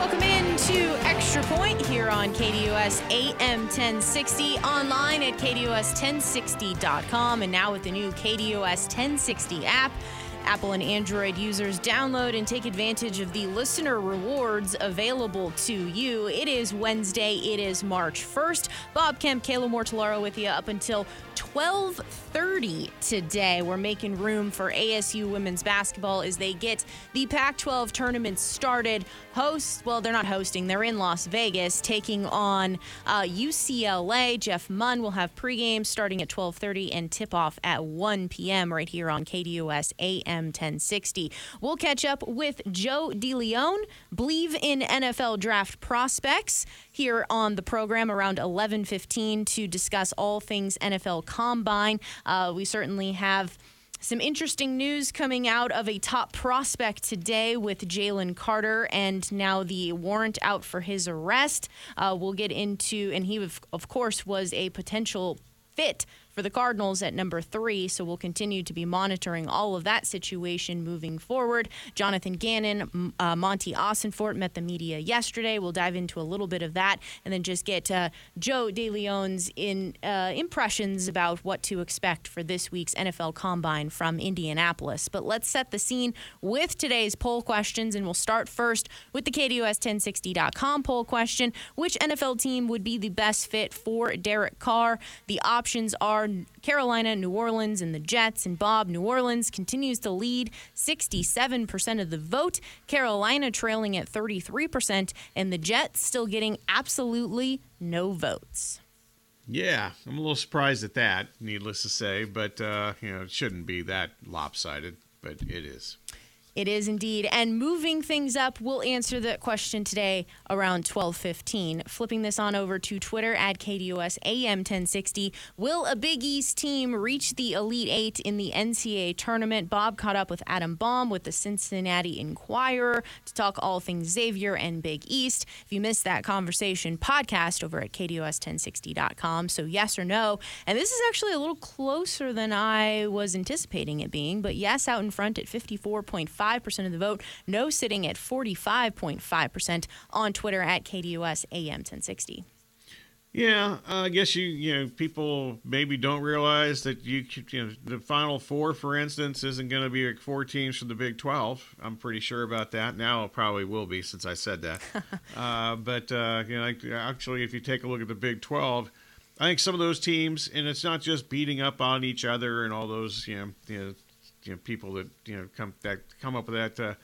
Welcome into Extra Point here on KDUS AM 1060, online at KDUS1060.com, and now with the new KDUS 1060 app. Apple and Android users download and take advantage of the listener rewards available to you. It is Wednesday. It is March 1st. Bob Kemp, Kayla Mortellaro with you up until 12:30 today. We're making room for ASU women's basketball as they get the Pac-12 tournament started. Hosts, well, they're not hosting. They're in Las Vegas, taking on uh, UCLA. Jeff Munn will have pregame starting at 12:30 and tip-off at 1 p.m. right here on KDUS AM 1060. We'll catch up with Joe DeLeone, Bleav in NFL draft prospects here on the program around 11:15 to discuss all things NFL Combine. Uh, we certainly have. Some interesting news coming out of a top prospect today with Jalen Carter, and now the warrant out for his arrest. Uh, we'll get into, and he, of course, was a potential fit for the Cardinals at number three. So we'll continue to be monitoring all of that situation moving forward. Jonathan Gannon, uh, Monti Ossenfort met the media yesterday. We'll dive into a little bit of that and then just get uh, Joe DeLeone's in uh, impressions about what to expect for this week's NFL Combine from Indianapolis. But let's set the scene with today's poll questions, and we'll start first with the KDUS1060.com poll question: Which NFL team would be the best fit for Derek Carr? The options are Carolina, New Orleans, and the Jets. And Bob, New Orleans continues to lead 67% of the vote. Carolina trailing at 33%, and the Jets still getting absolutely no votes. Yeah, I'm a little surprised at that, needless to say, but uh, you know, it shouldn't be that lopsided, but it is. It is indeed. And moving things up, we'll answer that question today around 12:15. Flipping this on over to Twitter at KDUS AM 1060. Will a Big East team reach the Elite 8 in the NCAA tournament? Bob caught up with Adam Baum with the Cincinnati Enquirer to talk all things Xavier and Big East. If you missed that conversation, podcast over at KDUS1060.com. So yes or no. And this is actually a little closer than I was anticipating it being, but yes out in front at 54.5 5% of the vote. No sitting at 45.5% on Twitter at KDUS AM 1060. Yeah, uh, I guess you you know people maybe don't realize that you you know the final four, for instance, isn't going to be like four teams from the Big Twelve. I'm pretty sure about that. Now it probably will be since I said that. uh, but uh, you know, actually, if you take a look at the Big Twelve, I think some of those teams, and it's not just beating up on each other and all those you know, you know you know, people that you know come that come up with that uh,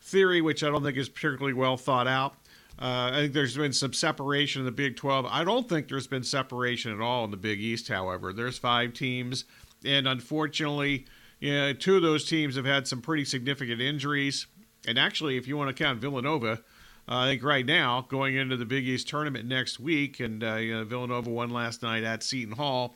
theory, which I don't think is particularly well thought out. Uh, I think there's been some separation in the Big 12. I don't think there's been separation at all in the Big East. However, there's five teams, and unfortunately, you know, two of those teams have had some pretty significant injuries. And actually, if you want to count Villanova, uh, I think right now going into the Big East tournament next week, and uh, you know, Villanova won last night at Seton Hall.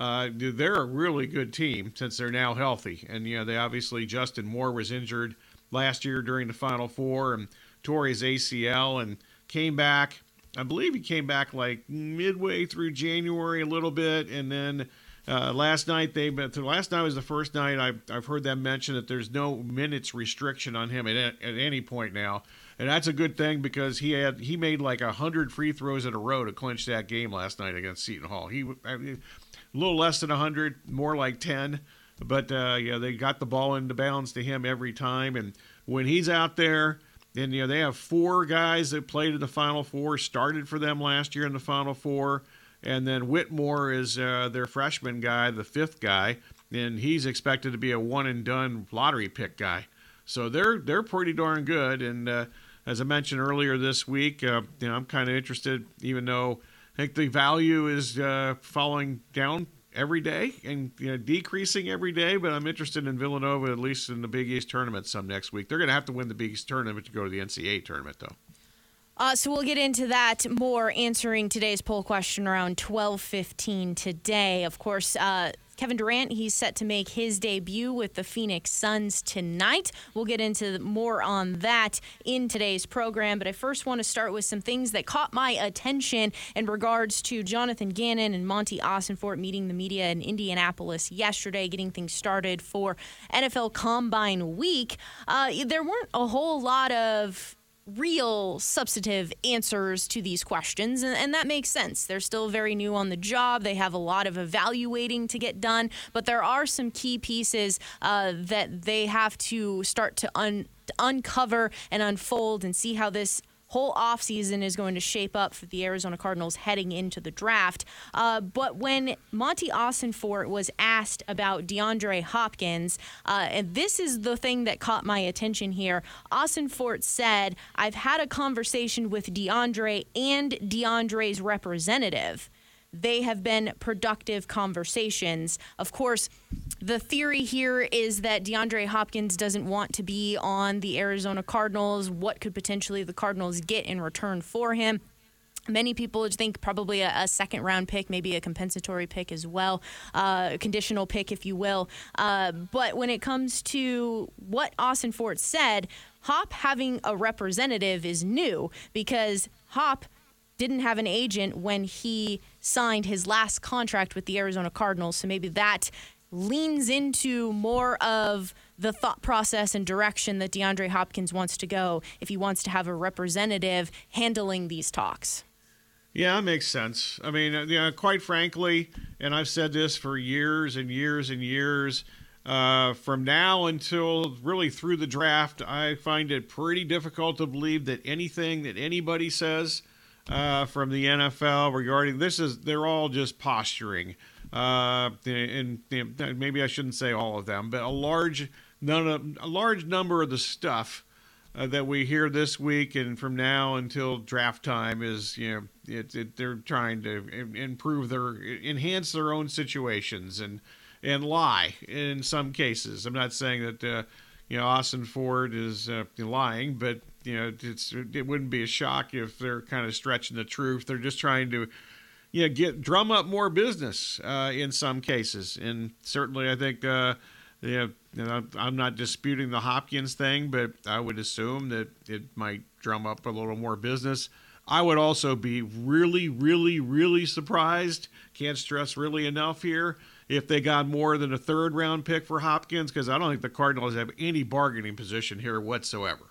Uh, they're a really good team since they're now healthy. And, you know, they obviously, Justin Moore was injured last year during the Final Four and tore his ACL and came back. I believe he came back like midway through January a little bit. And then uh, last night, they last night was the first night I've, I've heard them mention that there's no minutes restriction on him at, at any point now. And that's a good thing because he had he made like hundred free throws in a row to clinch that game last night against Seton Hall. He I mean, a little less than 100, more like 10. But uh, yeah, they got the ball into bounds to him every time. And when he's out there, and you know they have four guys that played in the Final Four, started for them last year in the Final Four, and then Whitmore is uh, their freshman guy, the fifth guy, and he's expected to be a one and done lottery pick guy. So they're they're pretty darn good. And uh, as I mentioned earlier this week, uh, you know I'm kind of interested, even though I think the value is uh, falling down every day and you know, decreasing every day. But I'm interested in Villanova at least in the Big East tournament some next week. They're going to have to win the Big East tournament to go to the NCAA tournament, though. Uh, so we'll get into that more, answering today's poll question around 12:15 today. Of course, uh, Kevin Durant, he's set to make his debut with the Phoenix Suns tonight. We'll get into more on that in today's program, but I first want to start with some things that caught my attention in regards to Jonathan Gannon and Monti Ossenfort meeting the media in Indianapolis yesterday, getting things started for NFL Combine Week. Uh, there weren't a whole lot of real substantive answers to these questions, and, and, that makes sense. They're still very new on the job. They have a lot of evaluating to get done, but there are some key pieces uh, that they have to start to un- uncover and unfold and see how this whole offseason is going to shape up for the Arizona Cardinals heading into the draft. Uh, but when Monti Ossenfort was asked about DeAndre Hopkins, uh, and this is the thing that caught my attention here, Ossenfort said, I've had a conversation with DeAndre and DeAndre's representative they have been productive conversations. Of course, the theory here is that DeAndre Hopkins doesn't want to be on the Arizona Cardinals. What could potentially the Cardinals get in return for him? Many people think probably a, a, second round pick, maybe a compensatory pick as well, uh, conditional pick, if you will. Uh, but when it comes to what Ossenfort said, Hop having a representative is new because Hop didn't have an agent when he signed his last contract with the Arizona Cardinals. So maybe that leans into more of the thought process and direction that DeAndre Hopkins wants to go if he wants to have a representative handling these talks. Yeah, that makes sense. I mean, uh, you know, quite frankly, and I've said this for years and years and years. Uh, from now until really through the draft, I find it pretty difficult to believe that anything that anybody says uh, from the NFL regarding this is they're all just posturing, uh, and, and, maybe I shouldn't say all of them, but a large none of, a large number of the stuff uh, that we hear this week and from now until draft time is you know it, it, they're trying to improve their enhance their own situations and and lie in some cases. I'm not saying that uh, you know Ossenfort is uh, lying, but you know, it's it wouldn't be a shock if they're kind of stretching the truth. They're just trying to, you know, get drum up more business uh, in some cases, and certainly I think. Uh, you know, I'm not disputing the Hopkins thing, but I would assume that it might drum up a little more business. I would also be really, really, really surprised. Can't stress really enough here if they got more than a third round pick for Hopkins, because I don't think the Cardinals have any bargaining position here whatsoever.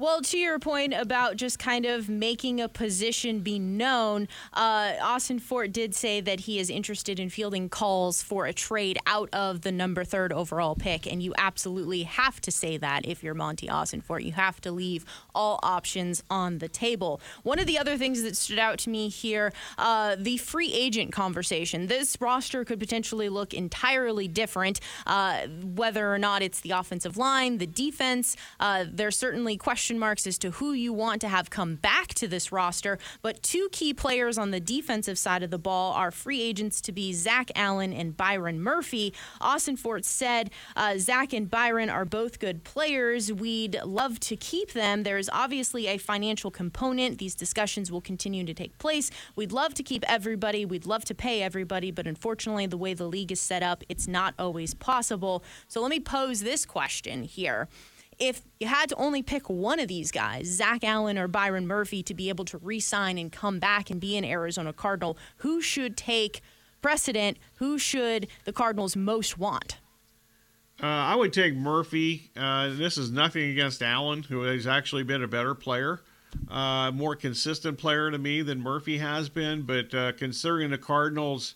Well, to your point about just kind of making a position be known, uh, Fort did say that he is interested in fielding calls for a trade out of the number third overall pick, and you absolutely have to say that if you're Monti Ossenfort. You have to leave all options on the table. One of the other things that stood out to me here, uh, the free agent conversation. This roster could potentially look entirely different, uh, whether or not it's the offensive line, the defense. Uh, there's certainly questions question marks as to who you want to have come back to this roster. But two key players on the defensive side of the ball are free agents to be Zach Allen and Byron Murphy. Ossenfort said uh, Zach and Byron are both good players. We'd love to keep them. There is obviously a financial component. These discussions will continue to take place. We'd love to keep everybody. We'd love to pay everybody, but unfortunately, the way the league is set up, it's not always possible. So let me pose this question here if you had to only pick one of these guys, Zach Allen or Byron Murphy, to be able to re sign and come back and be an Arizona Cardinal, who should take precedent? Who should the Cardinals most want? Uh, I would take Murphy. Uh, this is nothing against Allen, who has actually been a better player, uh, more consistent player to me than Murphy has been. But uh, considering the Cardinals'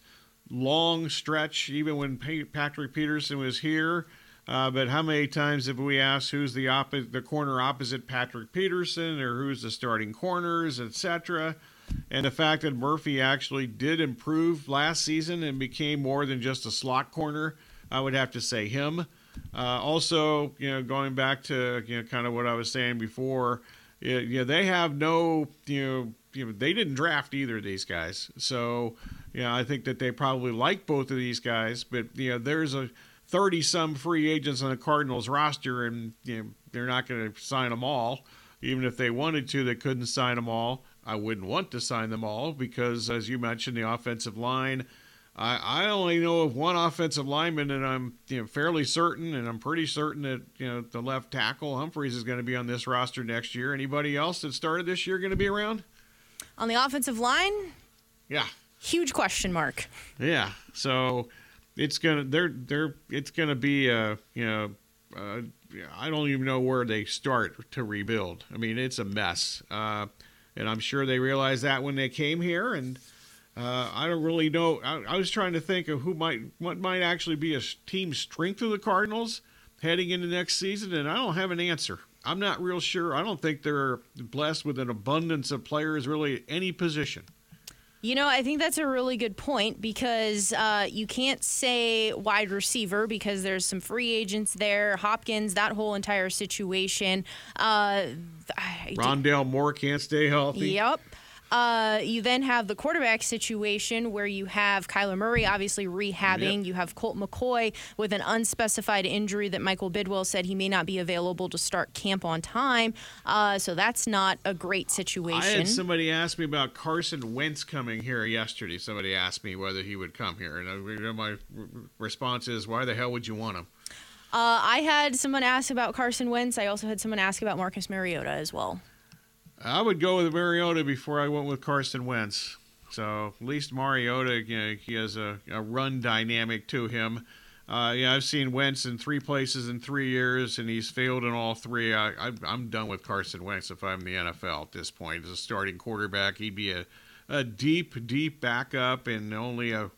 long stretch, even when Patrick Peterson was here, uh, but how many times have we asked who's the opposite, the corner opposite Patrick Peterson, or who's the starting corners, etc. And the fact that Murphy actually did improve last season and became more than just a slot corner, I would have to say him. Uh, also, you know, going back to you know kind of what I was saying before, yeah, they have no you know, you know they didn't draft either of these guys, so Yeah, I think that they probably like both of these guys, but you know, there's a 30 some free agents on the Cardinals roster, and you know, they're not going to sign them all. Even if they wanted to, they couldn't sign them all. I wouldn't want to sign them all because, as you mentioned, the offensive line. I, I only know of one offensive lineman, and I'm you know fairly certain, and I'm pretty certain that you know the left tackle Humphries is going to be on this roster next year. Anybody else that started this year going to be around? On the offensive line, Yeah, huge question mark. yeah. So it's gonna they're they're it's gonna be uh you know uh, I don't even know where they start to rebuild. I mean it's a mess, uh, and I'm sure they realized that when they came here. And uh, I don't really know. I, I was trying to think of who might what might actually be a team strength of the Cardinals heading into next season, and I don't have an answer. I'm not real sure. I don't think they're blessed with an abundance of players really at any position. You know, I think that's a really good point because uh, you can't say wide receiver because there's some free agents there. Hopkins, that whole entire situation. Uh, Rondale Moore can't stay healthy. Yep. Uh, you then have the quarterback situation where you have Kyler Murray obviously rehabbing. Yep. You have Colt McCoy with an unspecified injury that Michael Bidwill said he may not be available to start camp on time. Uh, so that's not a great situation. I had somebody ask me about Carson Wentz coming here yesterday. Somebody asked me whether he would come here, and I, you know, my response is, "Why the hell would you want him?" Uh, I had someone ask about Carson Wentz. I also had someone ask about Marcus Mariota as well. I would go with Mariota before I went with Carson Wentz. So at least Mariota, you know, he has a, a run dynamic to him. Uh, yeah, I've seen Wentz in three places in three years, and he's failed in all three. I, I'm done with Carson Wentz if I'm the NFL at this point. As a starting quarterback, he'd be a, a deep, deep backup and only a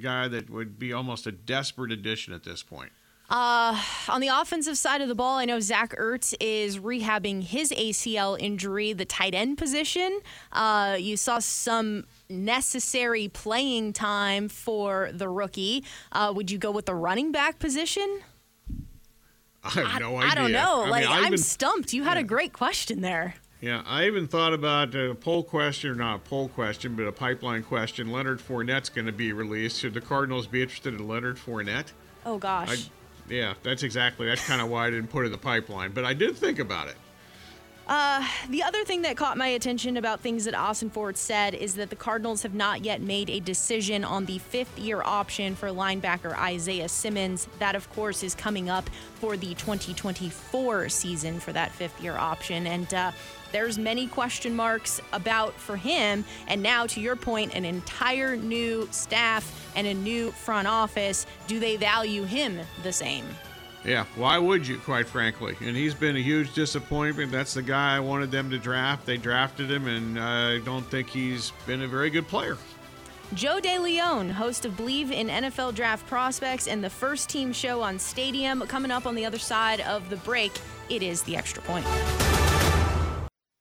guy that would be almost a desperate addition at this point. Uh, on the offensive side of the ball, I know Zach Ertz is rehabbing his ACL injury, the tight end position. Uh, you saw some necessary playing time for the rookie. Uh, would you go with the running back position? I have no idea. I don't know. I mean, like I I'm even- stumped. You had a great question there. Yeah, I even thought about a poll question, or not a poll question, but a pipeline question. Leonard Fournette's going to be released. Should the Cardinals be interested in Leonard Fournette? Oh gosh. I, yeah, that's exactly. That's kind of why I didn't put it in the pipeline, but I did think about it. The other thing that caught my attention about things that Ossenfort said is that the Cardinals have not yet made a decision on the fifth year option for linebacker Isaiah Simmons. That, of course, is coming up for the 2024 season for that fifth year option. And uh, there's many question marks about for him. And now, to your point, an entire new staff and a new front office. Do they value him the same? Yeah, why would you, quite frankly? And he's been a huge disappointment. That's the guy I wanted them to draft. They drafted him, and I don't think he's been a very good player. Joe DeLeone, host of Bleav in NFL Draft Prospects and the first team show on Stadium, coming up on the other side of the break. It is the extra point.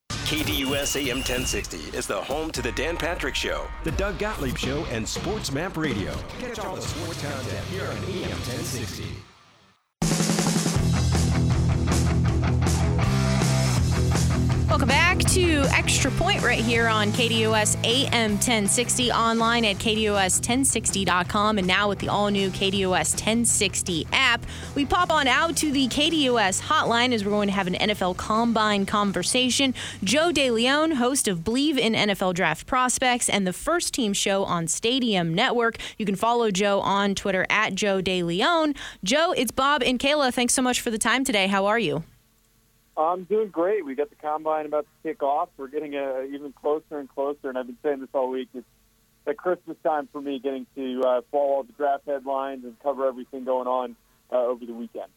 KDUS AM 1060 is the home to the Dan Patrick Show. The Doug Gottlieb Show and Sports Map Radio. Catch all the sports content here on AM 1060. Welcome back to Extra Point right here on KDUS AM 1060, online at KDUS1060.com and now with the all new KDUS 1060 app. We pop on out to the KDUS hotline as we're going to have an NFL Combine conversation. Joe DeLeone, host of Bleav in NFL Draft Prospects and the First Team Show on Stadium Network. You can follow Joe on Twitter at Joe DeLeone. Joe, it's Bob and Kayla. Thanks so much for the time today. How are you? I'm doing great. We got the combine about to kick off. We're getting uh, even closer and closer, and I've been saying this all week. It's the Christmas time for me, getting to uh, follow all the draft headlines and cover everything going on uh, over the weekend.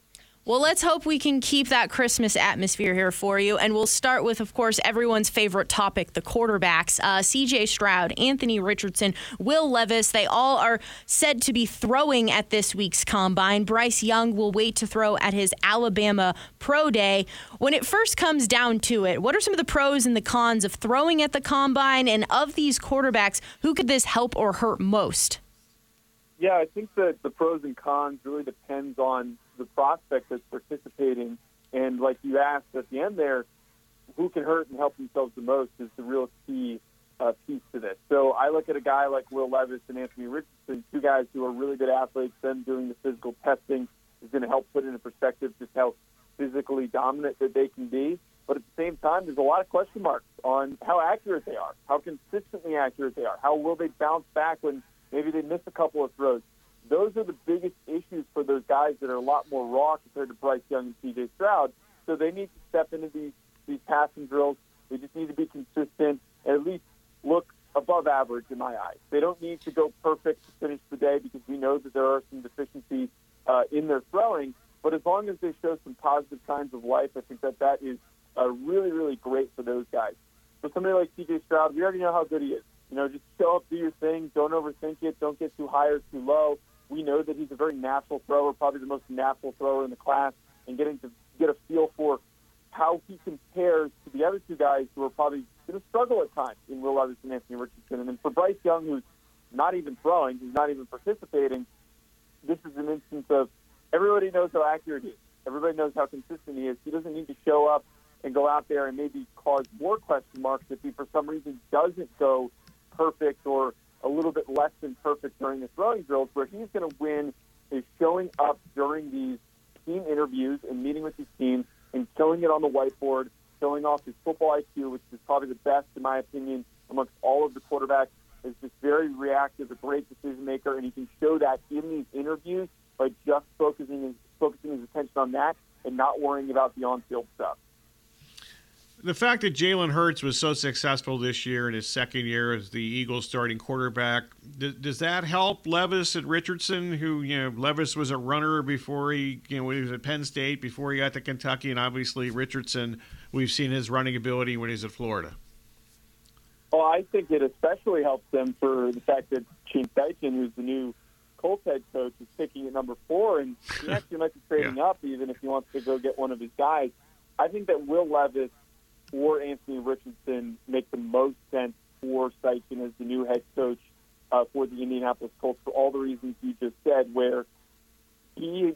Well, let's hope we can keep that Christmas atmosphere here for you. And we'll start with, of course, everyone's favorite topic the quarterbacks. Uh, CJ Stroud, Anthony Richardson, Will Levis, they all are said to be throwing at this week's combine. Bryce Young will wait to throw at his Alabama Pro Day. When it first comes down to it, what are some of the pros and the cons of throwing at the combine? And of these quarterbacks, who could this help or hurt most? Yeah, I think that the pros and cons really depends on the prospect that's participating. And like you asked at the end there, who can hurt and help themselves the most is the real key uh, piece to this. So I look at a guy like Will Levis and Anthony Richardson, two guys who are really good athletes. Them doing the physical testing is going to help put into perspective just how physically dominant that they can be. But at the same time, there's a lot of question marks on how accurate they are, how consistently accurate they are, how will they bounce back when maybe they miss a couple of throws. Those are the biggest issues for those guys that are a lot more raw compared to Bryce Young and C.J. Stroud. So they need to step into these these passing drills. They just need to be consistent, and at least look above average in my eyes. They don't need to go perfect to finish the day because we know that there are some deficiencies uh, in their throwing. But as long as they show some positive signs of life, I think that that is uh, really, really great for those guys. For somebody like C.J. Stroud, we already know how good he is. You know, just show up, do your thing, don't overthink it, don't get too high or too low. We know that he's a very natural thrower, probably the most natural thrower in the class, and getting to get a feel for how he compares to the other two guys who are probably going to struggle at times in Will Levis Anthony Richardson. And then for Bryce Young, who's not even throwing, who's not even participating, this is an instance of everybody knows how accurate he is. Everybody knows how consistent he is. He doesn't need to show up and go out there and maybe cause more question marks if he, for some reason, doesn't go perfect or a little bit less than perfect during the throwing drills. Where he's going to win is showing up during these team interviews and meeting with these teams and showing it on the whiteboard, showing off his football IQ, which is probably the best, in my opinion, amongst all of the quarterbacks. Is just very reactive, a great decision maker, and he can show that in these interviews by just focusing his, focusing his attention on that and not worrying about the on-field stuff. The fact that Jalen Hurts was so successful this year in his second year as the Eagles starting quarterback, does, does that help Levis and Richardson, who, you know, Levis was a runner before he, you know, when he was at Penn State, before he got to Kentucky, and obviously Richardson, we've seen his running ability when he's at Florida. Well, I think it especially helps them for the fact that Shane Steichen, who's the new Colts head coach, is picking at number four, and he actually might be trading yeah. up even if he wants to go get one of his guys. I think that Will Levis or Anthony Richardson make the most sense for Steichen as the new head coach uh, for the Indianapolis Colts for all the reasons you just said, where he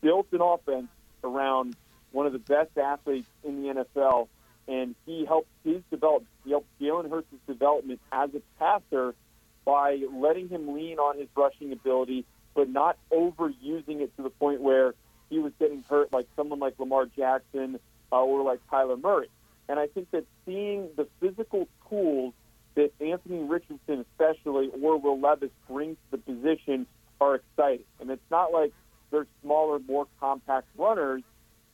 built an offense around one of the best athletes in the NFL, and he helped his development. He helped Jalen Hurts' development as a passer by letting him lean on his rushing ability, but not overusing it to the point where he was getting hurt like someone like Lamar Jackson uh, or like Kyler Murray. And I think that seeing the physical tools that Anthony Richardson, especially, or Will Levis bring to the position are exciting. And it's not like they're smaller, more compact runners.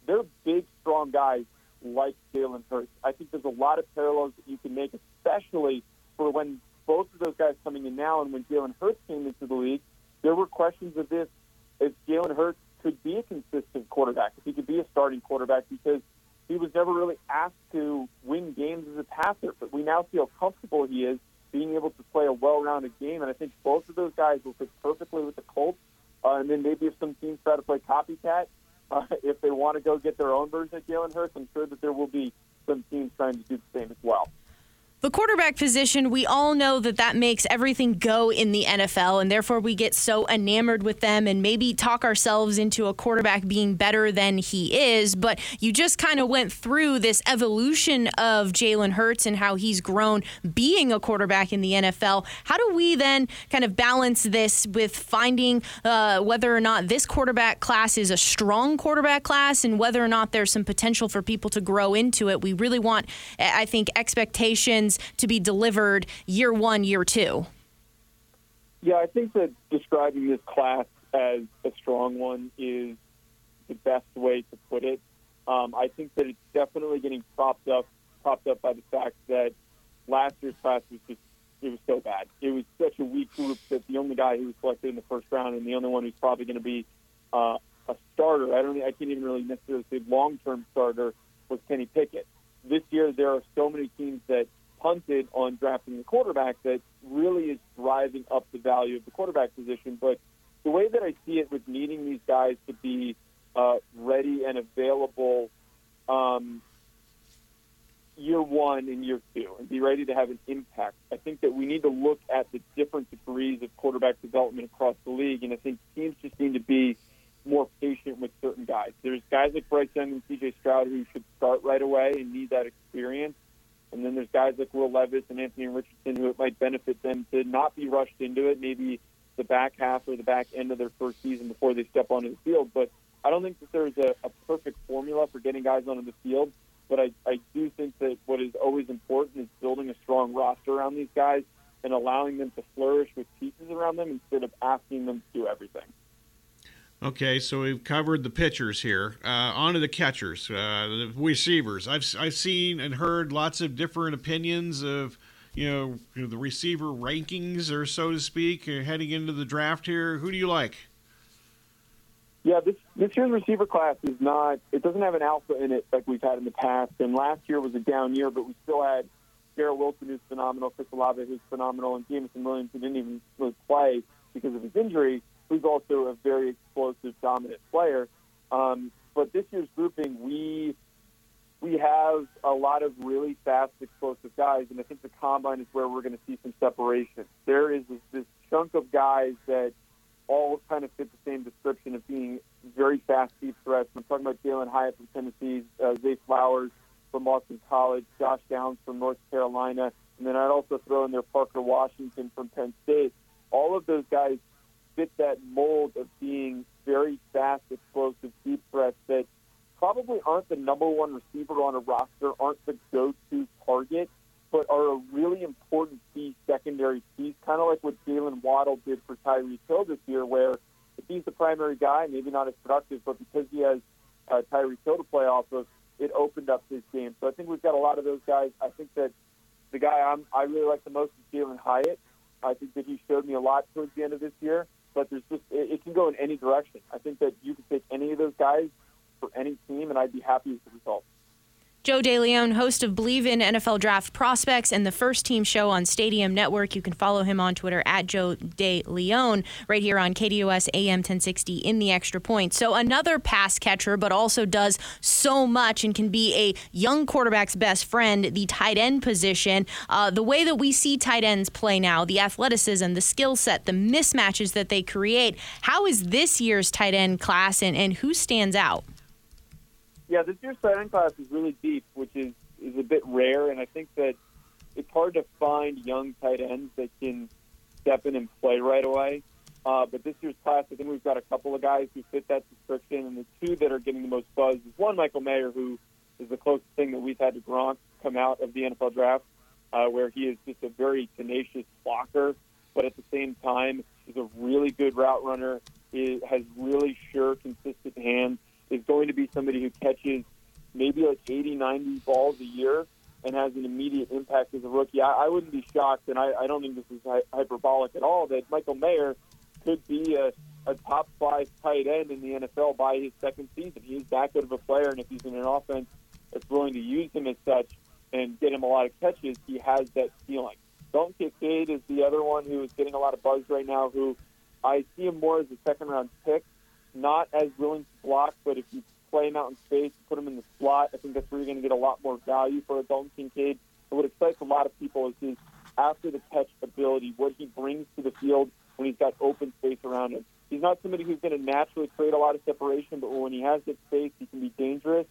They're big, strong guys like Jalen Hurts. I think there's a lot of parallels that you can make, especially for when both of those guys coming in now and when Jalen Hurts came into the league, there were questions of this if Jalen Hurts could be a consistent quarterback, if he could be a starting quarterback, because – he was never really asked to win games as a passer, but we now how comfortable he is being able to play a well-rounded game. And I think both of those guys will fit perfectly with the Colts. Uh, and then maybe if some teams try to play copycat, uh, if they want to go get their own version of Jalen Hurts, I'm sure that there will be some teams trying to do the same as well. The quarterback position, we all know that that makes everything go in the NFL, and therefore we get so enamored with them and maybe talk ourselves into a quarterback being better than he is. But you just kind of went through this evolution of Jalen Hurts and how he's grown being a quarterback in the NFL. How do we then kind of balance this with finding uh, whether or not this quarterback class is a strong quarterback class and whether or not there's some potential for people to grow into it? We really want, I think, expectations to be delivered year one, year two? Yeah, I think that describing this class as a strong one is the best way to put it. Um, I think that it's definitely getting propped up, propped up by the fact that last year's class was just it was so bad. It was such a weak group that the only guy who was selected in the first round and the only one who's probably going to be uh, a starter, I don't, I can't even really necessarily say long-term starter, was Kenny Pickett. This year, there are so many teams that punted on drafting the quarterback that really is driving up the value of the quarterback position. But the way that I see it with needing these guys to be uh, ready and available um, year one and year two and be ready to have an impact. I think that we need to look at the different degrees of quarterback development across the league, and I think teams just need to be more patient with certain guys. There's guys like Bryce Young and CJ Stroud who should start right away and need that experience. And then there's guys like Will Levis and Anthony Richardson who it might benefit them to not be rushed into it, maybe the back half or the back end of their first season before they step onto the field. But I don't think that there's a, a perfect formula for getting guys onto the field. But I, I do think that what is always important is building a strong roster around these guys and allowing them to flourish with pieces around them instead of asking them to do everything. Okay, so we've covered the pitchers here. Uh, on to the catchers, uh, the receivers. I've I've seen and heard lots of different opinions of, you know, you know the receiver rankings, or so to speak, uh, heading into the draft here. Who do you like? Yeah, this this year's receiver class is not. It doesn't have an alpha in it like we've had in the past. And last year was a down year, but we still had Garrett Wilson, who's phenomenal, Chris Olave, who's phenomenal, and Jameson Williams, who didn't even really play because of his injury who's also a very explosive, dominant player. Um, but this year's grouping, we we have a lot of really fast, explosive guys, and I think the combine is where we're going to see some separation. There is this, this chunk of guys that all kind of fit the same description of being very fast deep threats. I'm talking about Jalin Hyatt from Tennessee, uh, Zay Flowers from Boston College, Josh Downs from North Carolina, and then I'd also throw in there Parker Washington from Penn State. All of those guys fit that mold of being very fast, explosive, deep threats that probably aren't the number one receiver on a roster, aren't the go-to target, but are a really important key secondary piece, kind of like what Jaylen Waddle did for Tyreek Hill this year, where if he's the primary guy, maybe not as productive, but because he has uh, Tyreek Hill to play off of, it opened up his game. So I think we've got a lot of those guys. I think that the guy I'm, I really like the most is Jalin Hyatt. I think that he showed me a lot towards the end of this year but there's just it, it can go in any direction. I think that you could take any of those guys for any team, and I'd be happy with the result. Joe DeLeone, host of Bleav in NFL Draft Prospects and the First Team Show on Stadium Network. You can follow him on Twitter at Joe DeLeone, right here on KDUS AM 1060 in the extra point. So another pass catcher, but also does so much and can be a young quarterback's best friend, the tight end position. Uh, the way that we see tight ends play now, the athleticism, the skill set, the mismatches that they create. How is this year's tight end class and, and who stands out? Yeah, this year's end class is really deep, which is is a bit rare, and I think that it's hard to find young tight ends that can step in and play right away. Uh, but this year's class, I think we've got a couple of guys who fit that description, and the two that are getting the most buzz is one Michael Mayer, who is the closest thing that we've had to Gronk come out of the NFL draft, uh, where he is just a very tenacious blocker, but at the same time is a really good route runner. He has really sure, consistent hands is going to be somebody who catches maybe like 80, 90 balls a year and has an immediate impact as a rookie. I, I wouldn't be shocked, and I, I don't think this is hy- hyperbolic at all, that Michael Mayer could be a, a top five tight end in the NFL by his second season. He's that good of a player, and if he's in an offense that's willing to use him as such and get him a lot of catches, he has that ceiling. Dalton Kincaid is the other one who is getting a lot of buzz right now, who I see him more as a second round pick not as willing to block, but if you play him out in space, put him in the slot, I think that's where you're going to get a lot more value for Dalton Kincaid. And what excites a lot of people is his after the catch ability, what he brings to the field when he's got open space around him. He's not somebody who's going to naturally create a lot of separation, but when he has that space, he can be dangerous.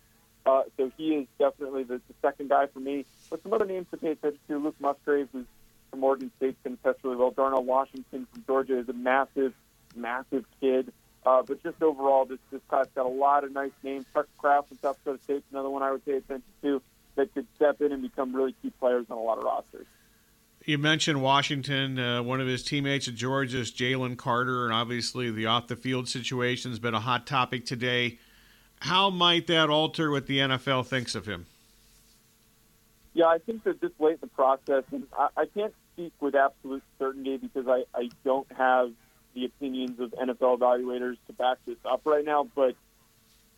Uh, so he is definitely the, the second guy for me. But some other names to pay attention to: Luke Musgrave, who's from Oregon State, can test really well. Darnell Washington from Georgia is a massive, massive kid. Uh, but just overall, this this class got a lot of nice names. Tucker Kraft from South Dakota State, another one I would pay attention to that could step in and become really key players on a lot of rosters. You mentioned Washington. Uh, one of his teammates at Georgia is Jalen Carter, and obviously the off the field situation has been a hot topic today. How might that alter what the NFL thinks of him? Yeah, I think that this late in the process, and I, I can't speak with absolute certainty because I, I don't have the opinions of NFL evaluators to back this up right now, but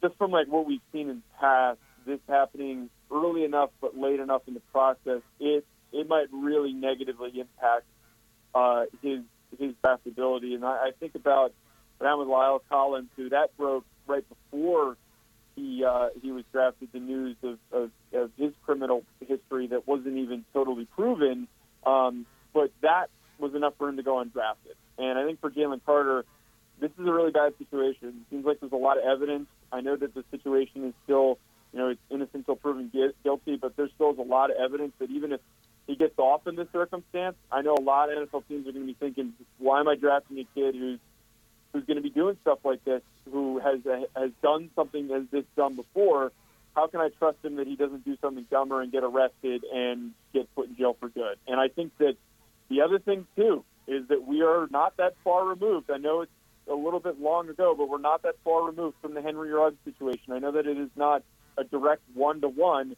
just from like what we've seen in the past, this happening early enough but late enough in the process, it it might really negatively impact uh, his his ability. And I, I think about what with La'el Collins, who that broke right before he uh, he was drafted. The news of, of, of his criminal history that wasn't even totally proven, um, but that was enough for him to go undrafted. And I think for Jalen Carter, this is a really bad situation. It seems like there's a lot of evidence. I know that the situation is still, you know, it's innocent until proven guilty, but there still is a lot of evidence that even if he gets off in this circumstance, I know a lot of NFL teams are going to be thinking, why am I drafting a kid who's who's going to be doing stuff like this, who has has done something as this done before? How can I trust him that he doesn't do something dumber and get arrested and get put in jail for good? And I think that the other thing too is that we are not that far removed. I know it's a little bit long ago, but we're not that far removed from the Henry Ruggs situation. I know that it is not a direct one to one,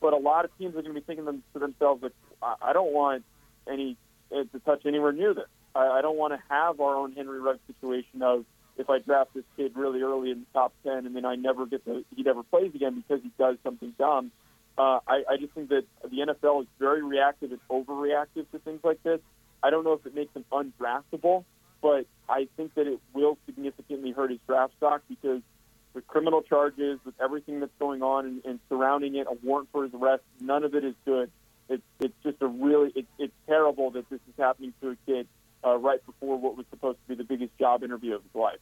but a lot of teams are going to be thinking to themselves, like, I don't want any uh, to touch anywhere near this. I, I don't want to have our own Henry Ruggs situation of if I draft this kid really early in the top ten and then I never get to he never plays again because he does something dumb. Uh, I, I just think that the NFL is very reactive and overreactive to things like this. I don't know if it makes him undraftable, but I think that it will significantly hurt his draft stock because with criminal charges, with everything that's going on and, and surrounding it, a warrant for his arrest, none of it is good. It's it's just a really it, it's terrible that this is happening to a kid uh, right before what was supposed to be the biggest job interview of his life.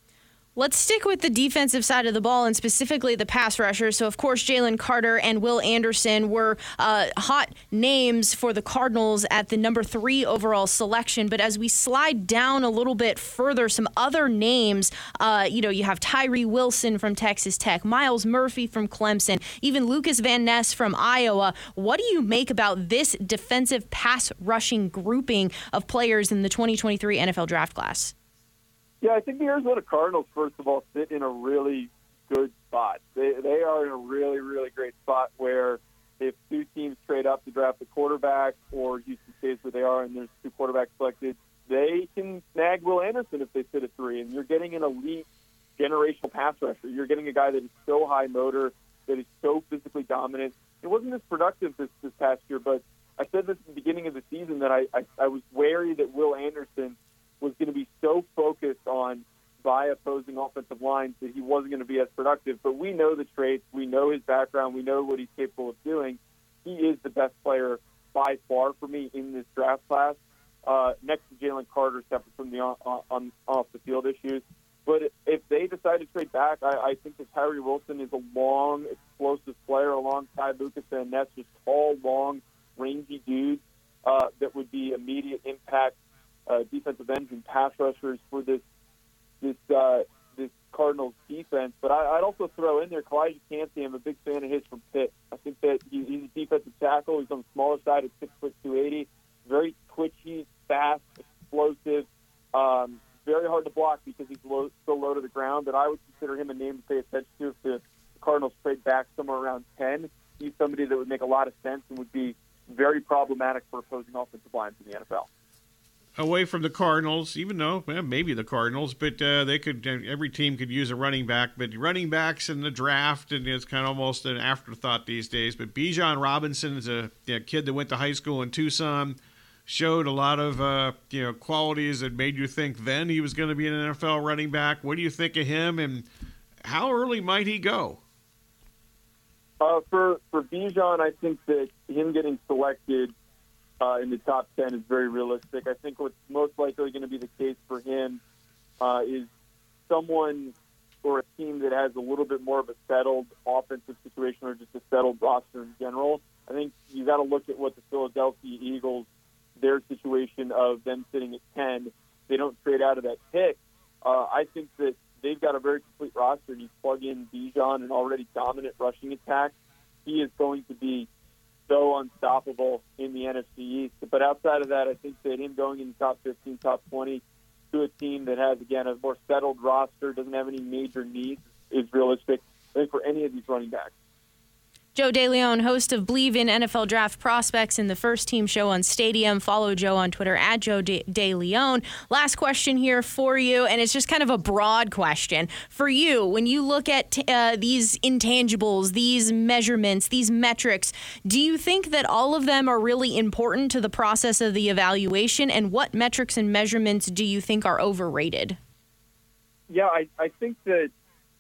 Let's stick with the defensive side of the ball and specifically the pass rushers. So, of course, Jalen Carter and Will Anderson were uh, hot names for the Cardinals at the number three overall selection. But as we slide down a little bit further, some other names, uh, you know, you have Tyree Wilson from Texas Tech, Myles Murphy from Clemson, even Lucas Van Ness from Iowa. What do you make about this defensive pass rushing grouping of players in the 2023 NFL draft class? Yeah, I think the Arizona Cardinals, first of all, sit in a really good spot. They they are in a really really great spot where if two teams trade up to draft a quarterback, or Houston stays where they are and there's two quarterbacks selected, they can snag Will Anderson if they sit at three, and you're getting an elite generational pass rusher. You're getting a guy that is so high motor, that is so physically dominant. It wasn't as productive this this past year, but I said this at the beginning of the season that I I, I was wary that Will Anderson was going to be so focused on by opposing offensive lines that he wasn't going to be as productive. But we know the traits, we know his background, we know what he's capable of doing. He is the best player by far for me in this draft class, uh, next to Jalen Carter, separate from the on, on, off the field issues. But if they decide to trade back, I, I think that Tyree Wilson is a long, explosive player alongside Lucas Van Ness, just tall, long, rangy dudes uh, that would be immediate impact uh, defensive ends and pass rushers for this this uh, this Cardinals defense. But I, I'd also throw in there Calijah Kancey. I'm a big fan of his from Pitt. I think that he, he's a defensive tackle. He's on the smaller side at six foot two eighty. Very twitchy, fast, explosive. Um, very hard to block because he's low, so low to the ground. But I would consider him a name to pay attention to if the Cardinals trade back somewhere around ten. He's somebody that would make a lot of sense and would be very problematic for opposing offensive lines in the NFL away from the Cardinals, even though well, maybe the Cardinals, but uh, they could. Uh, every team could use a running back, but running backs in the draft and it's kind of almost an afterthought these days. But Bijan Robinson is a, kid that went to high school in Tucson, showed a lot of uh, you know qualities that made you think then he was going to be an NFL running back. What do you think of him, and how early might he go? Uh, for for Bijan, I think that him getting selected uh, in the top 10 is very realistic. I think what's most likely going to be the case for him uh, is someone or a team that has a little bit more of a settled offensive situation or just a settled roster in general. I think you got to look at what the Philadelphia Eagles, their situation of them sitting at 10, they don't trade out of that pick. Uh, I think that they've got a very complete roster. You plug in Bijan, an already dominant rushing attack, he is going to be so unstoppable in the NFC East. But outside of that, I think that him going in the top 15, top 20 to a team that has, again, a more settled roster, doesn't have any major needs, is realistic. I think for any of these running backs. Joe DeLeone, host of Bleav in NFL Draft Prospects in the First Team Show on Stadium. Follow Joe on Twitter at Joe De, DeLeon. Last question here for you, and it's just kind of a broad question. For you, when you look at uh, these intangibles, these measurements, these metrics, do you think that all of them are really important to the process of the evaluation? And what metrics and measurements do you think are overrated? Yeah, I, I think that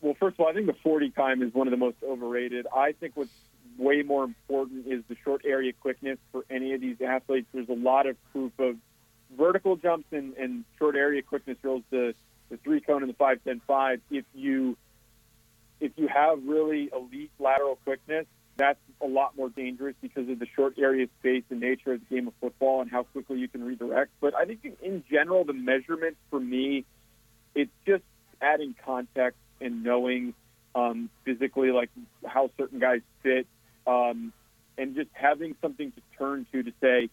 well, first of all, I think the 40 time is one of the most overrated. I think what's way more important is the short area quickness for any of these athletes. There's a lot of proof of vertical jumps and, and short area quickness drills, the, the three cone and the five ten five. If you if you have really elite lateral quickness, that's a lot more dangerous because of the short area space and nature of the game of football and how quickly you can redirect. But I think in general, the measurement for me, it's just adding context and knowing um, physically like how certain guys fit, um, and just having something to turn to to say,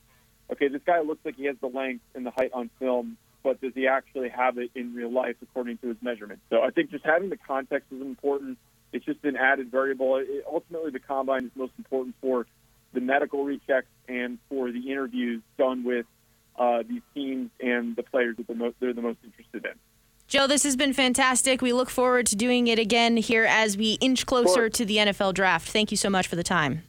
okay, this guy looks like he has the length and the height on film, but does he actually have it in real life according to his measurements? So I think just having the context is important. It's just an added variable. It, ultimately, the combine is most important for the medical rechecks and for the interviews done with uh, these teams and the players that they're, they're the most interested in. Joe, this has been fantastic. We look forward to doing it again here as we inch closer to the NFL draft. Thank you so much for the time.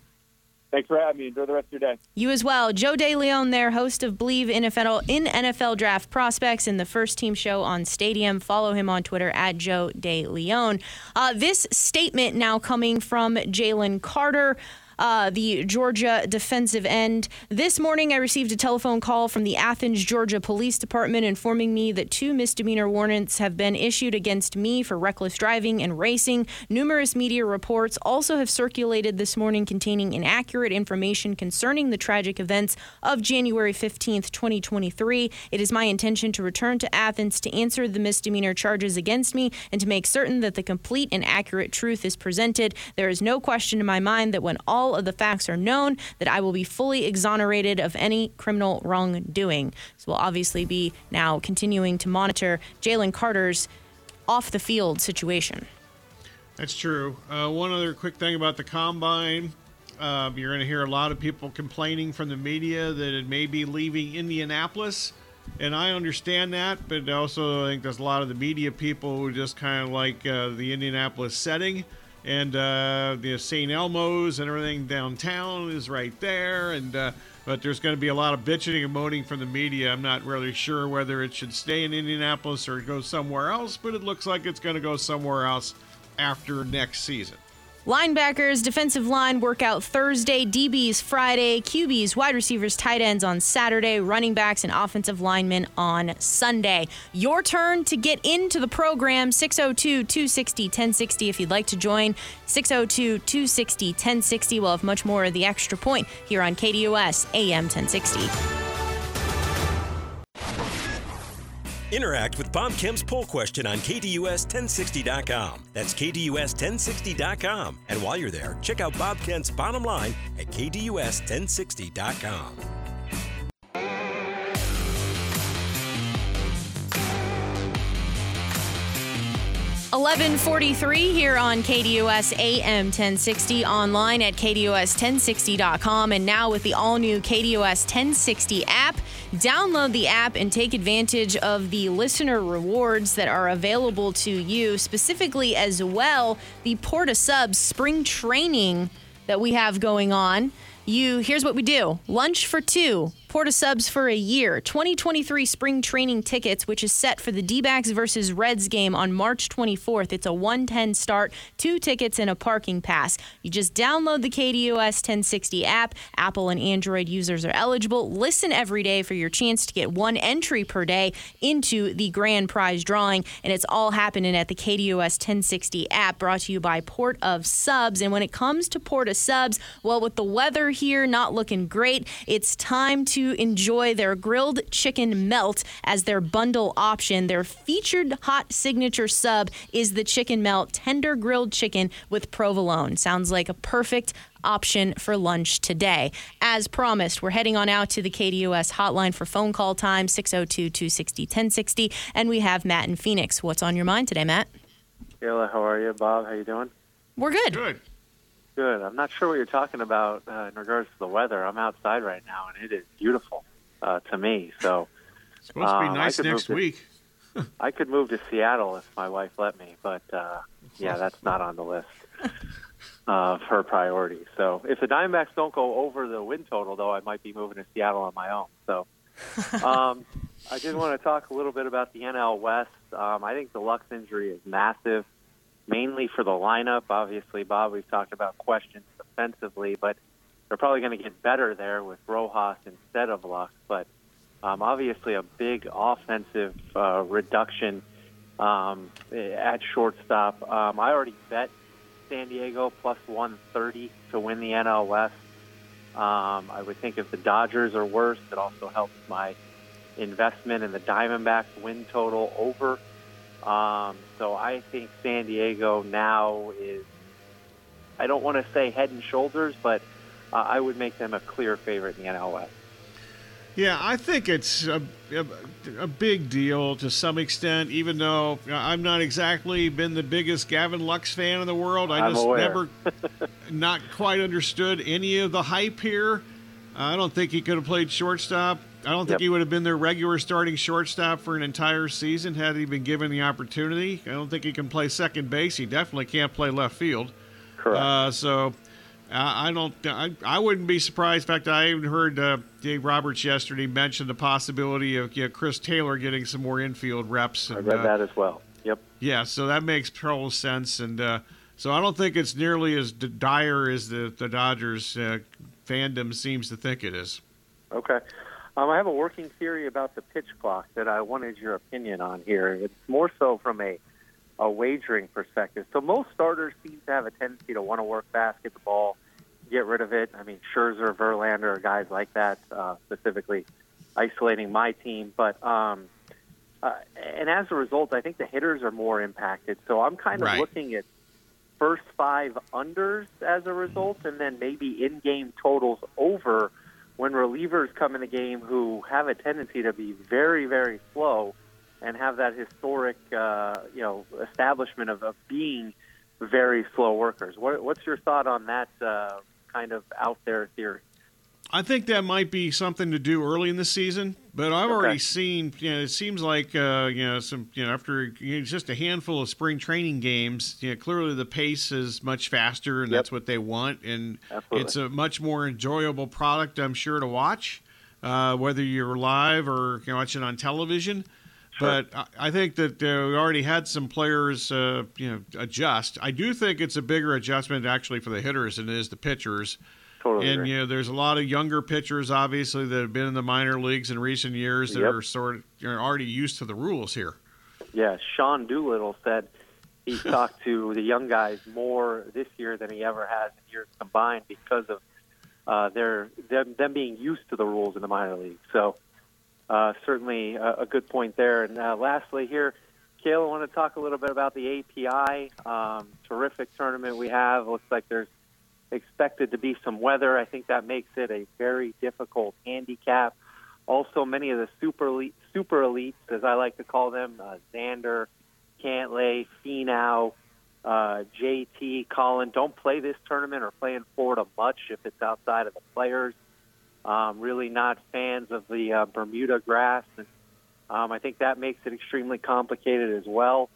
Thanks for having me. Enjoy the rest of your day. You as well. Joe DeLeone there, host of Bleav in NFL in NFL Draft Prospects in the First Team Show on Stadium. Follow him on Twitter at Joe DeLeone. Uh, this statement now coming from Jalen Carter uh, the Georgia defensive end. This morning, I received a telephone call from the Athens, Georgia Police Department informing me that two misdemeanor warrants have been issued against me for reckless driving and racing. Numerous media reports also have circulated this morning containing inaccurate information concerning the tragic events of January 15th, 2023. It is my intention to return to Athens to answer the misdemeanor charges against me and to make certain that the complete and accurate truth is presented. There is no question in my mind that when all all of the facts are known, that I will be fully exonerated of any criminal wrongdoing. So we'll obviously be now continuing to monitor Jalen Carter's off the field situation. That's true. Uh, one other quick thing about the combine. Uh, you're going to hear a lot of people complaining from the media that it may be leaving Indianapolis. And I understand that, but also I think there's a lot of the media people who just kind of like uh, the Indianapolis setting and uh, the St. Elmo's and everything downtown is right there. And uh, but there's going to be a lot of bitching and moaning from the media. I'm not really sure whether it should stay in Indianapolis or go somewhere else, but it looks like it's going to go somewhere else after next season. Linebackers, defensive line workout Thursday, DBs Friday, QBs, wide receivers, tight ends on Saturday, running backs, and offensive linemen on Sunday. Your turn to get into the program 602 260 1060 if you'd like to join. 602 260 1060. We'll have much more of the extra point here on KDUS AM 1060. Interact with Bob Kemp's poll question on KDUS1060.com. That's KDUS1060.com. And while you're there, check out Bob Kemp's bottom line at KDUS1060.com. 1143 here on KDUS AM 1060, online at KDUS1060.com, and now with the all new KDUS 1060 app. Download the app and take advantage of the listener rewards that are available to you, specifically as well the Port of Subs spring training that we have going on. You here's what we do. Lunch for 2 Port of Subs for a year. 2023 spring training tickets, which is set for the D backs versus Reds game on March 24th. It's a 110 start, two tickets, and a parking pass. You just download the KDUS 1060 app. Apple and Android users are eligible. Listen every day for your chance to get one entry per day into the grand prize drawing. And it's all happening at the KDUS 1060 app brought to you by Port of Subs. And when it comes to Port of Subs, well, with the weather here not looking great, it's time to to enjoy their grilled chicken melt as their bundle option. Their featured hot signature sub is the chicken melt tender grilled chicken with provolone. Sounds like a perfect option for lunch today. As promised, we're heading on out to the KDUS hotline for phone call time 602 260 1060 and we have Matt in Phoenix. What's on your mind today, Matt? Kayla, how are you? Bob, how you doing? We're good. Good. Good. I'm not sure what you're talking about uh, in regards to the weather. I'm outside right now, and it is beautiful uh, to me. So it's supposed to be um, nice next to, week. I could move to Seattle if my wife let me, but uh, yeah, that's not on the list of her priorities. So if the Diamondbacks don't go over the win total, though, I might be moving to Seattle on my own. So um, I did want to talk a little bit about the NL West. Um, I think the Lux injury is massive mainly for the lineup. Obviously, Bob, we've talked about questions defensively, but they're probably going to get better there with Rojas instead of Lux. But um, obviously, a big offensive uh, reduction um, at shortstop. Um, I already bet San Diego plus 130 to win the NL West. Um, I would think if the Dodgers are worse, it also helps my investment in the Diamondbacks win total over. Um, so I think San Diego now is, I don't want to say head and shoulders, but uh, I would make them a clear favorite in the NL West. Yeah, I think it's a, a, a, big deal to some extent, even though I'm not exactly been the biggest Gavin Lux fan in the world. I I'm just aware. never not quite understood any of the hype here. I don't think he could have played shortstop. I don't think Yep. he would have been their regular starting shortstop for an entire season had he been given the opportunity. I don't think he can play second base. He definitely can't play left field. Correct. Uh, so I I don't. I, I wouldn't be surprised. In fact, I even heard uh, Dave Roberts yesterday mention the possibility of you know, Chris Taylor getting some more infield reps. I read uh, that as well. Yep. Yeah, so that makes total sense. And uh, so I don't think it's nearly as d- dire as the the Dodgers uh, fandom seems to think it is. Okay. Um, I have a working theory about the pitch clock that I wanted your opinion on here. It's more so from a, a wagering perspective. So most starters seem to have a tendency to want to work fast, get the ball, get rid of it. I mean, Scherzer, Verlander, guys like that, uh, specifically isolating my team. But um, uh, and as a result, I think the hitters are more impacted. So I'm kind of Right. looking at first five unders as a result, and then maybe in-game totals over when relievers come in the game who have a tendency to be very, very slow and have that historic, uh, you know, establishment of, of being very slow workers. What, what's your thought on that uh, kind of out there theory? I think that might be something to do early in the season, but I've already seen. You know, it seems like uh, you know some. You know, after you know, just a handful of spring training games, you know, clearly the pace is much faster, and Yep. that's what they want. And Absolutely. it's a much more enjoyable product, I'm sure, to watch, uh, whether you're live or you know, watch it on television. But I- I think that uh, we already had some players, uh, you know, adjust. I do think it's a bigger adjustment actually for the hitters than it is the pitchers. Totally And agree. you know, there's a lot of younger pitchers, obviously, that have been in the minor leagues in recent years that Yep. are sort of you know, already used to the rules here. Yeah, Sean Doolittle said he talked to the young guys more this year than he ever has in years combined because of uh, their them, them being used to the rules in the minor league. So uh, certainly a, a good point there. And uh, lastly, here, Kayla, I want to talk a little bit about the API. Um, terrific tournament we have. Looks like there's expected to be some weather. I think that makes it a very difficult handicap. Also, many of the super elite, super elites, as I like to call them, uh, Xander, Cantlay, Finau, uh, JT, Colin, don't play this tournament or play in Florida much if it's outside of the players. Um, really not fans of the uh, Bermuda grass, and um, I think that makes it extremely complicated as well.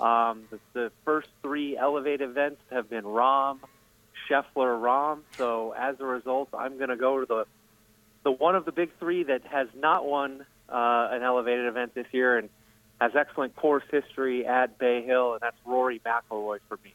Um, the, the first three elevate events have been Rahm, Scheffler, Rahm. So as a result, I'm going to go to the the one of the big three that has not won uh, an elevated event this year and has excellent course history at Bay Hill, and that's Rory McIlroy for me.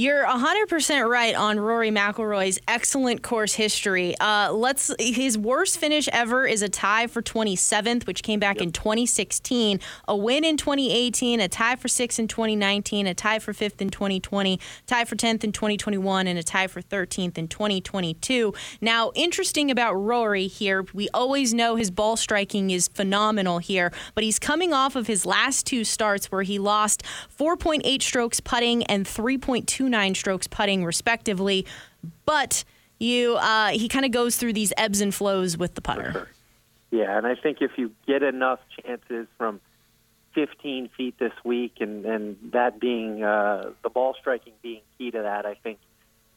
You're 100% right on Rory McIlroy's excellent course history. Uh, let's his worst finish ever is a tie for 27th, which came back in 2016, a win in 2018, a tie for 6th in 2019, a tie for 5th in 2020, tie for 10th in 2021, and a tie for 13th in 2022. Now, interesting about Rory here, we always know his ball striking is phenomenal here, but he's coming off of his last two starts where he lost 4.8 strokes putting and 3.29 strokes putting, respectively. But you, uh, he kind of goes through these ebbs and flows with the putter. Yeah, and I think if you get enough chances from 15 feet this week, and and that being uh, the ball striking being key to that, I think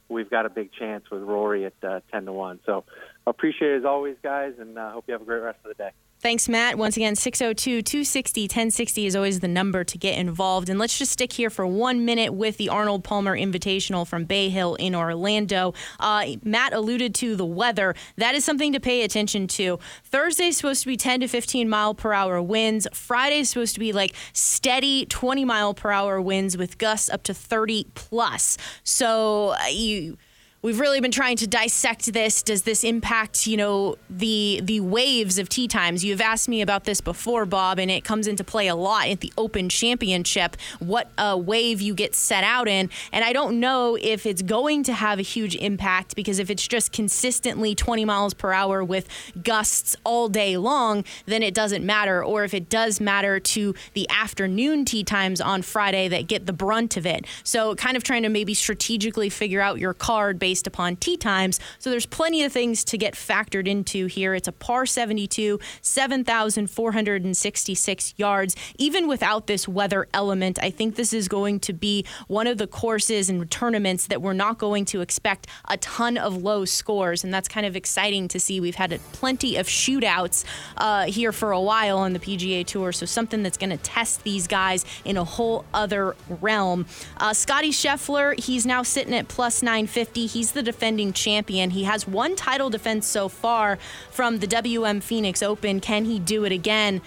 we've got a big chance with Rory at uh, 10 to one. So appreciate it as always, guys, and uh, hope you have a great rest of the day. Thanks, Matt. Once again, 602 260 1060 is always the number to get involved. And let's just stick here for one minute with the Arnold Palmer Invitational from Bay Hill in Orlando. Uh, Matt alluded to the weather. That is something to pay attention to. Thursday's supposed to be 10 to 15 mile per hour winds. Friday's supposed to be like steady 20 mile per hour winds with gusts up to 30 plus. So uh, you we've really been trying to dissect this. Does this impact, you know, the the waves of tee times? You've asked me about this before, Bob, and it comes into play a lot at the Open Championship. What a wave you get set out in, and I don't know if it's going to have a huge impact because if it's just consistently 20 miles per hour with gusts all day long, then it doesn't matter. Or if it does matter to the afternoon tee times on Friday that get the brunt of it. So kind of trying to maybe strategically figure out your card based based upon tee times. So there's plenty of things to get factored into here. It's a par 72, 7,466 yards. Even without this weather element, I think this is going to be one of the courses and tournaments that we're not going to expect a ton of low scores. And that's kind of exciting to see. We've had plenty of shootouts uh, here for a while on the PGA Tour. So something that's going to test these guys in a whole other realm. Uh, Scotty Scheffler, he's now sitting at plus 950. He He's the defending champion. He has one title defense so far from the WM Phoenix Open. Can he do it again?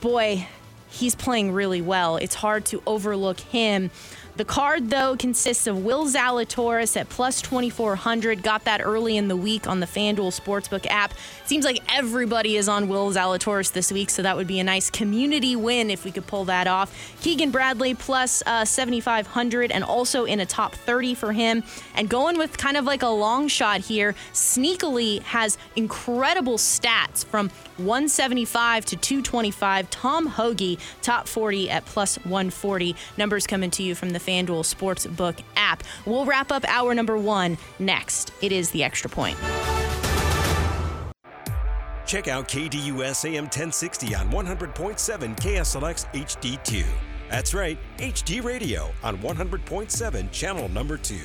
Boy, he's playing really well. It's hard to overlook him. The card, though, consists of Will Zalatoris at plus 2,400. Got that early in the week on the FanDuel Sportsbook app. Seems like everybody is on Will Zalatoris this week, so that would be a nice community win if we could pull that off. Keegan Bradley plus, uh, 7,500 and also in a top 30 for him. And going with kind of like a long shot here, sneakily has incredible stats from 175 to 225. Tom Hoge, top 40 at plus 140. Numbers coming to you from the FanDuel Sportsbook app. We'll wrap up hour number one next. It is the extra point. Check out KDUS AM 1060 on 100.7 KSLX HD2. That's right, HD radio on 100.7 channel number 2.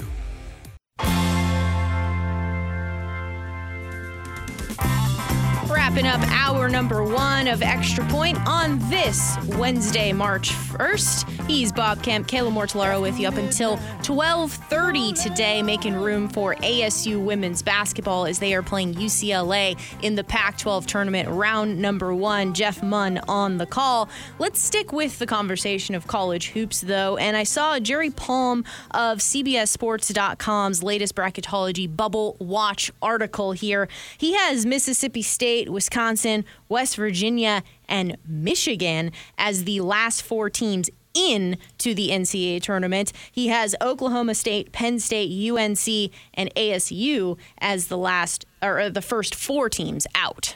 Wrapping up hour number one of Extra Point on this Wednesday, March 1st. He's Bob Kemp, Kayla Mortellaro with you up until 12:30 today, making room for ASU women's basketball as they are playing UCLA in the Pac-12 tournament round number one. Jeff Munn on the call. Let's stick with the conversation of college hoops, though, and I saw Jerry Palm of CBSSports.com's latest bracketology bubble watch article here. He has Mississippi State. State, Wisconsin, West Virginia, and Michigan as the last four teams in to the NCAA tournament. He has Oklahoma State, Penn State, UNC, and ASU as the last or uh, the first four teams out.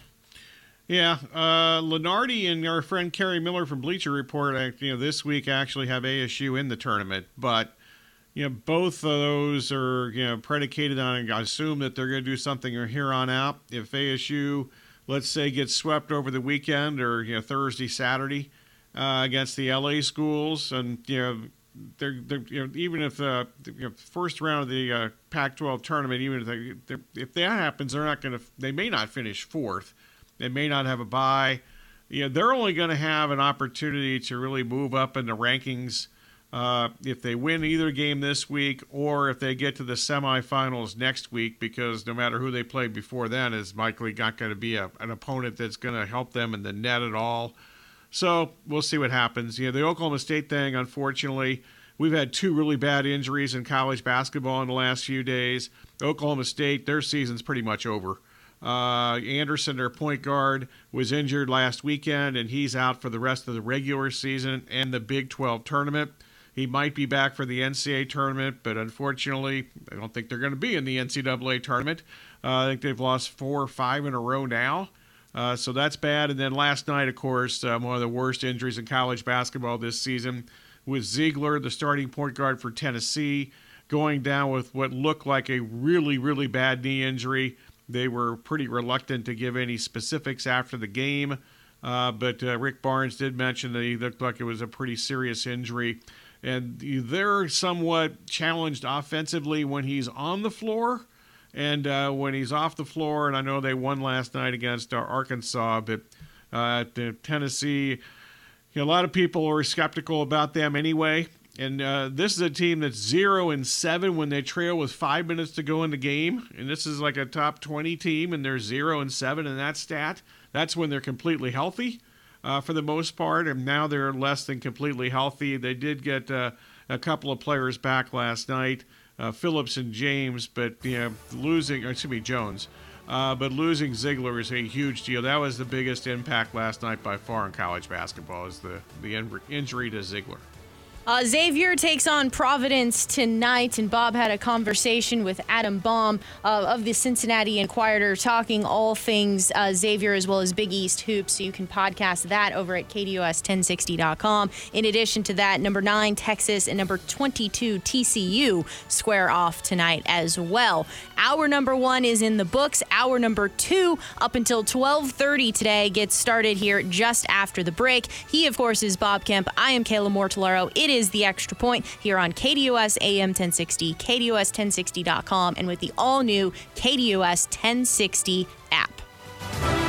Yeah, uh, Lunardi and our friend Kerry Miller from Bleacher Report, uh, you know, this week actually have ASU in the tournament, but you know, both of those are you know predicated on. I assume that they're going to do something here on out. If ASU let's say, gets swept over the weekend or you know Thursday, Saturday uh, against the LA schools, and you know. They're, they're, you know, even if the you know, first round of the uh, Pac-12 tournament, even if they, if that happens, they're not going to. They may not finish fourth. They may not have a bye. You know, they're only going to have an opportunity to really move up in the rankings uh, if they win either game this week or if they get to the semifinals next week, because no matter who they play before then is likely not going to be a, an opponent that's going to help them in the net at all. So we'll see what happens. You know, the Oklahoma State thing, unfortunately, we've had two really bad injuries in college basketball in the last few days. Oklahoma State, their season's pretty much over. Uh, Anderson, their point guard, was injured last weekend, and he's out for the rest of the regular season and the Big 12 tournament. He might be back for the NCAA tournament, but unfortunately, I don't think they're going to be in the NCAA tournament. Uh, I think they've lost four or five in a row now. Uh, so that's bad. And then last night, of course, um, one of the worst injuries in college basketball this season with Zeigler, the starting point guard for Tennessee, going down with what looked like a really, really bad knee injury. They were pretty reluctant to give any specifics after the game, uh, but uh, Rick Barnes did mention that he looked like it was a pretty serious injury and they're somewhat challenged offensively when he's on the floor and uh, when he's off the floor. And I know they won last night against uh, Arkansas, but uh, Tennessee, you know, a lot of people are skeptical about them anyway. And uh, this is a team that's zero and seven when they trail with five minutes to go in the game. And this is like a top 20 team, and they're zero and seven in that stat. That's when they're completely healthy uh, for the most part, and now they're less than completely healthy. They did get uh, a couple of players back last night. uh, Phillips and James, but you know, losing, excuse me, Jones. Uh, but losing Zeigler is a huge deal. That was the biggest impact last night by far in college basketball. Is the the in- injury to Zeigler. Uh, Xavier takes on Providence tonight, and Bob had a conversation with Adam Baum uh, of the Cincinnati Enquirer, talking all things uh, Xavier as well as Big East hoops. So you can podcast that over at KDUS1060.com. In addition to that, number nine Texas and number 22 TCU square off tonight as well. Hour number one is in the books. Hour number two up until 12:30 today gets started here just after the break. He, of course, is Bob Kemp. I am Kayla Mortellaro. It is is The Extra Point here on KDUS AM 1060, KDUS1060.com, and with the all new KDUS 1060 app.